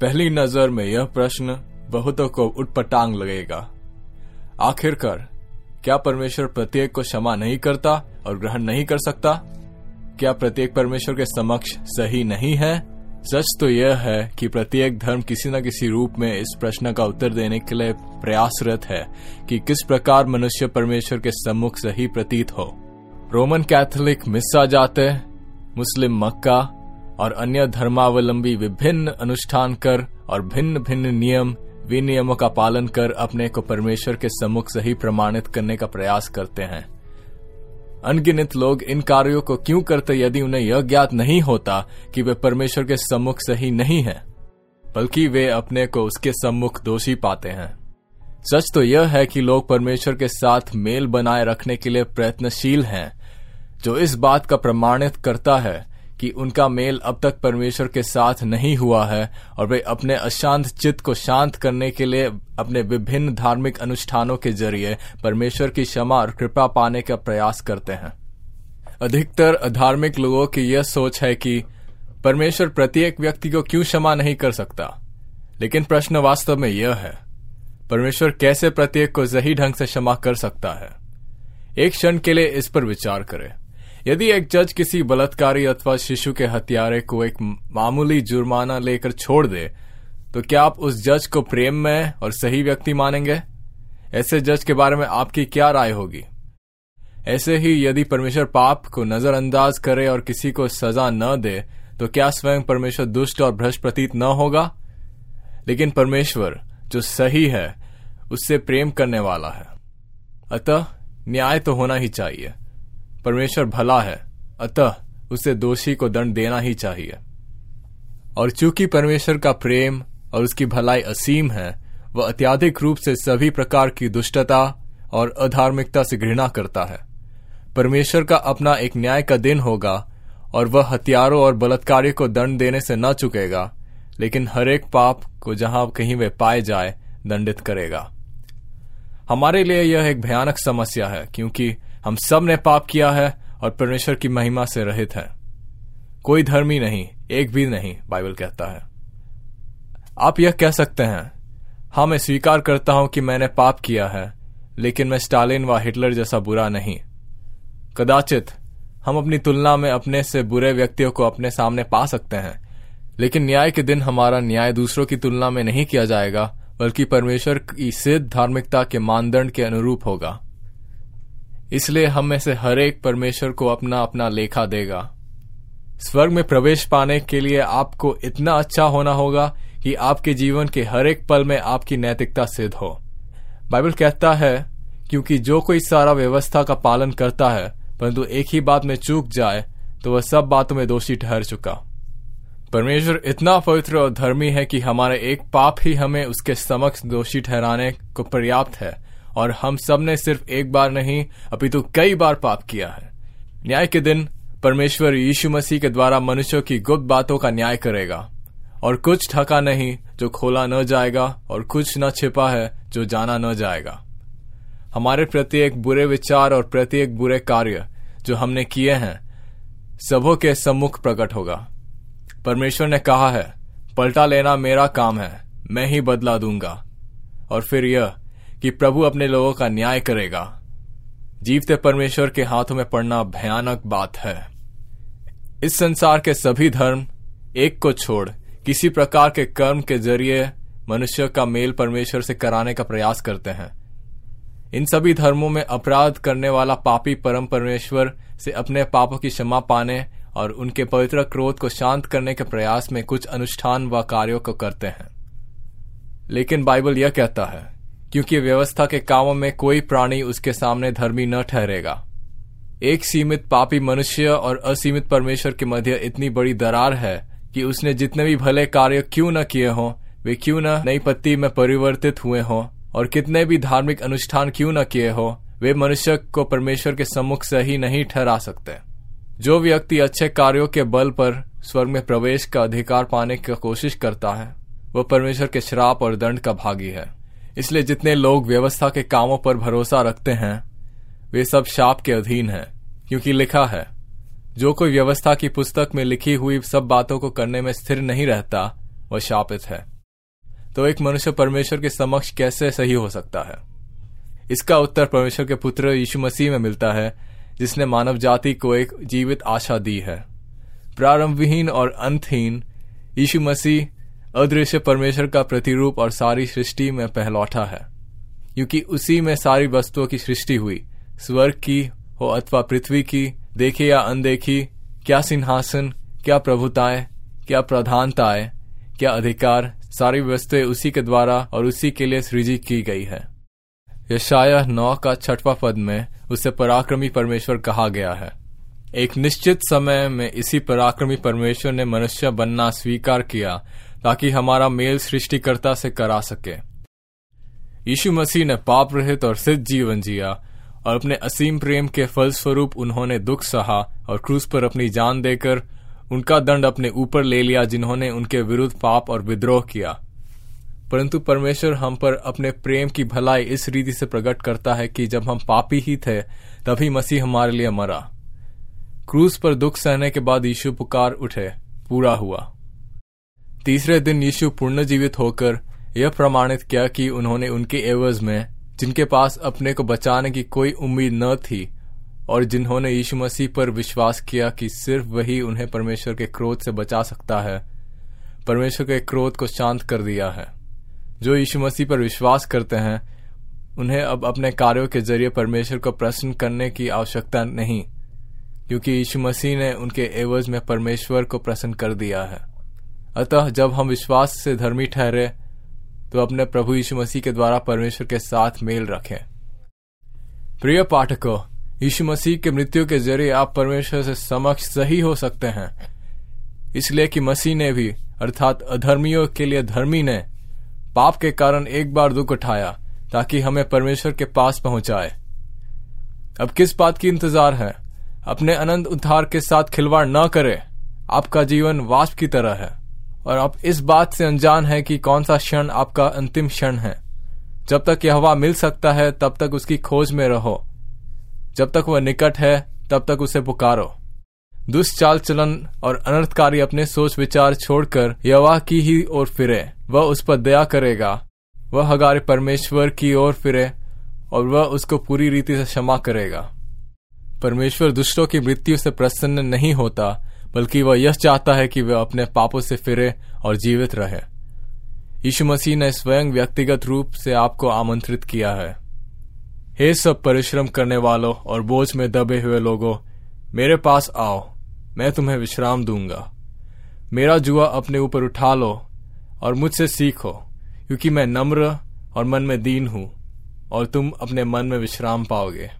पहली नज़र में यह प्रश्न बहुतों को उठपटांग लगेगा। आखिरकार, क्या परमेश्वर प्रत्येक को क्षमा नहीं करता और ग्रहण नहीं कर सकता? क्या प्रत्येक परमेश्वर के समक्ष सही नहीं है? सच तो यह है कि प्रत्येक धर्म किसी न किसी रूप में इस प्रश्न का उत्तर देने के लिए प्रयासरत है कि किस प्रकार मनुष्य परमेश्वर के सम्मुख सही प्रतीत हो। रोमन कैथोलिक मिस्सा जाते, मुस्लिम मक्का और अन्य धर्मावलंबी विभिन्न अनुष्ठान कर और भिन्न भिन्न नियम, विनियमों का पालन कर अपने को परमेश्वर के सम्मुख सही प्रमाणित करने का प्रयास करते हैं। अनगिनत लोग इन कार्यों को क्यों करते यदि उन्हें यह ज्ञात नहीं होता कि वे परमेश्वर के सम्मुख सही नहीं है, बल्कि वे अपने को उसके सम्मुख दोषी पाते हैं। सच तो यह है कि लोग परमेश्वर के साथ मेल बनाए रखने के लिए प्रयत्नशील हैं, जो इस बात का प्रमाणित करता है कि उनका मेल अब तक परमेश्वर के साथ नहीं हुआ है, और वे अपने अशांत चित्त को शांत करने के लिए अपने विभिन्न धार्मिक अनुष्ठानों के ज़रिए परमेश्वर की क्षमा और कृपा पाने का प्रयास करते हैं। अधिकतर अधार्मिक लोगों की यह सोच है कि परमेश्वर प्रत्येक व्यक्ति को क्यों क्षमा नहीं कर सकता? लेकिन प्रश्न वास्तव में यह है, परमेश्वर कैसे प्रत्येक को सही ढंग से क्षमा कर सकता है? एक क्षण के लिए इस पर विचार करें। यदि एक जज किसी बलात्कारी अथवा शिशु के हत्यारे को एक मामूली जुर्माना लेकर छोड़ दे तो क्या आप उस जज को प्रेम में और सही व्यक्ति मानेंगे? ऐसे जज के बारे में आपकी क्या राय होगी? ऐसे ही यदि परमेश्वर पाप को नजरअंदाज करे और किसी को सजा न दे तो क्या स्वयं परमेश्वर दुष्ट और भ्रष्ट प्रतीत न होगा? लेकिन परमेश्वर, जो सही है, उससे प्रेम करने वाला है। अतः न्याय तो होना ही चाहिए। परमेश्वर भला है, अतः उसे दोषी को दंड देना ही चाहिए। और चूँकि परमेश्वर का प्रेम और उसकी भलाई असीम है, वह अत्याधिक रूप से सभी प्रकार की दुष्टता और अधार्मिकता से घृणा करता है। परमेश्वर का अपना एक न्याय का दिन होगा, और वह हथियारों और बलात्कारियों को दंड देने से न चुकेगा, लेकिन हरेक पाप को जहाँ कहीं वे पाए जाए, दंडित करेगा। हमारे लिए यह एक भयानक समस्या है, क्योंकि हम सबने पाप किया है और परमेश्वर की महिमा से रहित है। कोई धर्मी नहीं, एक भी नहीं, बाइबल कहता है। आप यह कह सकते हैं हाँ मैं स्वीकार करता हूँ कि मैंने पाप किया है, लेकिन मैं स्टालिन व हिटलर जैसा बुरा नहीं। कदाचित हम अपनी तुलना में अपने से बुरे व्यक्तियों को अपने सामने पा सकते हैं, लेकिन न्याय के दिन हमारा न्याय दूसरों की तुलना में नहीं किया जाएगा, बल्कि परमेश्वर की सिद्ध धार्मिकता के मानदंड के अनुरूप होगा। इसलिए हम में से हर एक परमेश्वर को अपना अपना लेखा देगा। स्वर्ग में प्रवेश पाने के लिए आपको इतना अच्छा होना होगा कि आपके जीवन के हर एक पल में आपकी नैतिकता सिद्ध हो। बाइबल कहता है, क्योंकि जो कोई सारा व्यवस्था का पालन करता है, परंतु एक ही बात में चूक जाए तो वह सब बातों में दोषी ठहर चुका। परमेश्वर इतना पवित्र और धर्मी है कि हमारे एक पाप ही हमें उसके समक्ष दोषी ठहराने को पर्याप्त है। और हम सबने सिर्फ़ एक बार नहीं, अपितु कई बार पाप किया है। न्याय के दिन परमेश्वर यीशु मसीह के द्वारा मनुष्यों की गुप्त बातों का न्याय करेगा, और कुछ ठका नहीं जो खोला न जाएगा और कुछ न छिपा है जो जाना न जाएगा। हमारे प्रत्येक बुरे विचार और प्रत्येक बुरे कार्य जो हमने किए हैं, सबों के सम्मुख प्रकट होगा। परमेश्वर ने कहा है, पलटा लेना मेरा काम है, मैं ही बदला दूँगा। और फिर यह कि प्रभु अपने लोगों का न्याय करेगा। जीवते परमेश्वर के हाथों में पड़ना भयानक बात है। इस संसार के सभी धर्म एक को छोड़, किसी प्रकार के कर्म के ज़रिए मनुष्य का मेल परमेश्वर से कराने का प्रयास करते हैं। इन सभी धर्मों में अपराध करने वाला पापी परम परमेश्वर से अपने पापों की क्षमा पाने और उनके पवित्र क्रोध को शांत करने के प्रयास में कुछ अनुष्ठान व कार्यों को करते हैं। लेकिन बाइबल यह कहता है क्योंकि व्यवस्था के कामों में कोई प्राणी उसके सामने धर्मी न ठहरेगा। एक सीमित पापी मनुष्य और असीमित परमेश्वर के मध्य इतनी बड़ी दरार है कि उसने जितने भी भले कार्य क्यों न किए हों, वे क्यों न नई पत्ती में परिवर्तित हुए हों, और कितने भी धार्मिक अनुष्ठान क्यों न किए हो, वे मनुष्य को परमेश्वर के सम्मुख सही नहीं ठहरा सकते। जो व्यक्ति अच्छे कार्यों के बल पर स्वर्ग में प्रवेश का अधिकार पाने की कोशिश करता है वह परमेश्वर के श्राप और दंड का भागी है। इसलिए जितने लोग व्यवस्था के कामों पर भरोसा रखते हैं, वे सब शाप के अधीन हैं, क्योंकि लिखा है, जो कोई व्यवस्था की पुस्तक में लिखी हुई सब बातों को करने में स्थिर नहीं रहता, वह शापित है। तो एक मनुष्य परमेश्वर के समक्ष कैसे सही हो सकता है? इसका उत्तर परमेश्वर के पुत्र यीशु मसीह में मिलता है, जिसने मानव जाति को एक जीवित आशा दी है। प्रारंभहीन और अंतहीन यीशु मसीह अदृश्य परमेश्वर का प्रतिरूप और सारी सृष्टि में पहलौठा है। क्योंकि उसी में सारी वस्तुओं की सृष्टि हुई। स्वर्ग की हो अथवा पृथ्वी की, देखी या अनदेखी, क्या सिंहासन, क्या प्रभुताएँ, क्या प्रधानताएँ, क्या अधिकार, सारी वस्तुएँ उसी के द्वारा और उसी के लिए सृजी की गई है। यशाया नौ का छठवा पद में उसे पराक्रमी परमेश्वर कहा गया है। एक निश्चित समय में इसी पराक्रमी परमेश्वर ने मनुष्य बनना स्वीकार किया ताकि हमारा मेल सृष्टिकर्ता से करा सके। यीशु मसीह ने पाप रहित और सिद्ध जीवन जिया और अपने असीम प्रेम के फलस्वरूप उन्होंने दुख सहा और क्रूस पर अपनी जान देकर उनका दंड अपने ऊपर ले लिया जिन्होंने उनके विरुद्ध पाप और विद्रोह किया। परंतु परमेश्वर हम पर अपने प्रेम की भलाई इस रीति से प्रकट करता है कि जब हम पापी ही थे, तभी मसीह हमारे लिए मरा। क्रूस पर दुख सहने के बाद यीशु पुकार उठे, पूरा हुआ। तीसरे दिन यीशु पूर्ण जीवित होकर यह प्रमाणित किया कि उन्होंने उनके एवज में, जिनके पास अपने को बचाने की कोई उम्मीद न थी, और जिन्होंने यीशु मसीह पर विश्वास किया कि सिर्फ़ वही उन्हें परमेश्वर के क्रोध से बचा सकता है, परमेश्वर के क्रोध को शांत कर दिया है। जो यीशु मसीह पर विश्वास करते हैं, उन्हें अब अपने कार्यों के ज़रिए परमेश्वर को प्रसन्न करने की आवश्यकता नहीं, क्योंकि यीशु मसीह ने उनके एवज में परमेश्वर को प्रसन्न कर दिया है। अतः जब हम विश्वास से धर्मी ठहरे तो अपने प्रभु यीशु मसीह के द्वारा परमेश्वर के साथ मेल रखें। प्रिय पाठकों, यीशु मसीह के मृत्यु के ज़रिए आप परमेश्वर से समक्ष सही हो सकते हैं। इसलिए कि मसीह ने भी, अर्थात अधर्मियों के लिए धर्मी ने, पाप के कारण एक बार दुख उठाया, ताकि हमें परमेश्वर के पास पहुँचाए। अब किस बात की इंतज़ार है? अपने अनंत उद्धार के साथ खिलवाड़ न करे। आपका जीवन वाष्प की तरह है। और आप इस बात से अनजान है कि कौन सा क्षण आपका अंतिम क्षण है। जब तक यह हवा मिल सकता है, तब तक उसकी खोज में रहो। जब तक वह निकट है, तब तक उसे पुकारो। दुष्चाल चलन और अनर्थकारी अपने सोच विचार छोड़कर यवा की ही ओर फिरे। वह उस पर दया करेगा। वह हगारे परमेश्वर की ओर फिरे और वह उसको पूरी रीति से क्षमा करेगा। परमेश्वर दुष्टों की मृत्यु से प्रसन्न नहीं होता। बल्कि वह यह चाहता है कि वह अपने पापों से फिरे और जीवित रहे। यीशु मसीह ने स्वयं व्यक्तिगत रूप से आपको आमंत्रित किया है। हे सब परिश्रम करने वालों और बोझ में दबे हुए लोगों, मेरे पास आओ, मैं तुम्हें विश्राम दूँगा। मेरा जुआ अपने ऊपर उठा लो और मुझसे सीखो, क्योंकि मैं नम्र और मन में दीन हूँ, और तुम अपने मन में विश्राम पाओगे।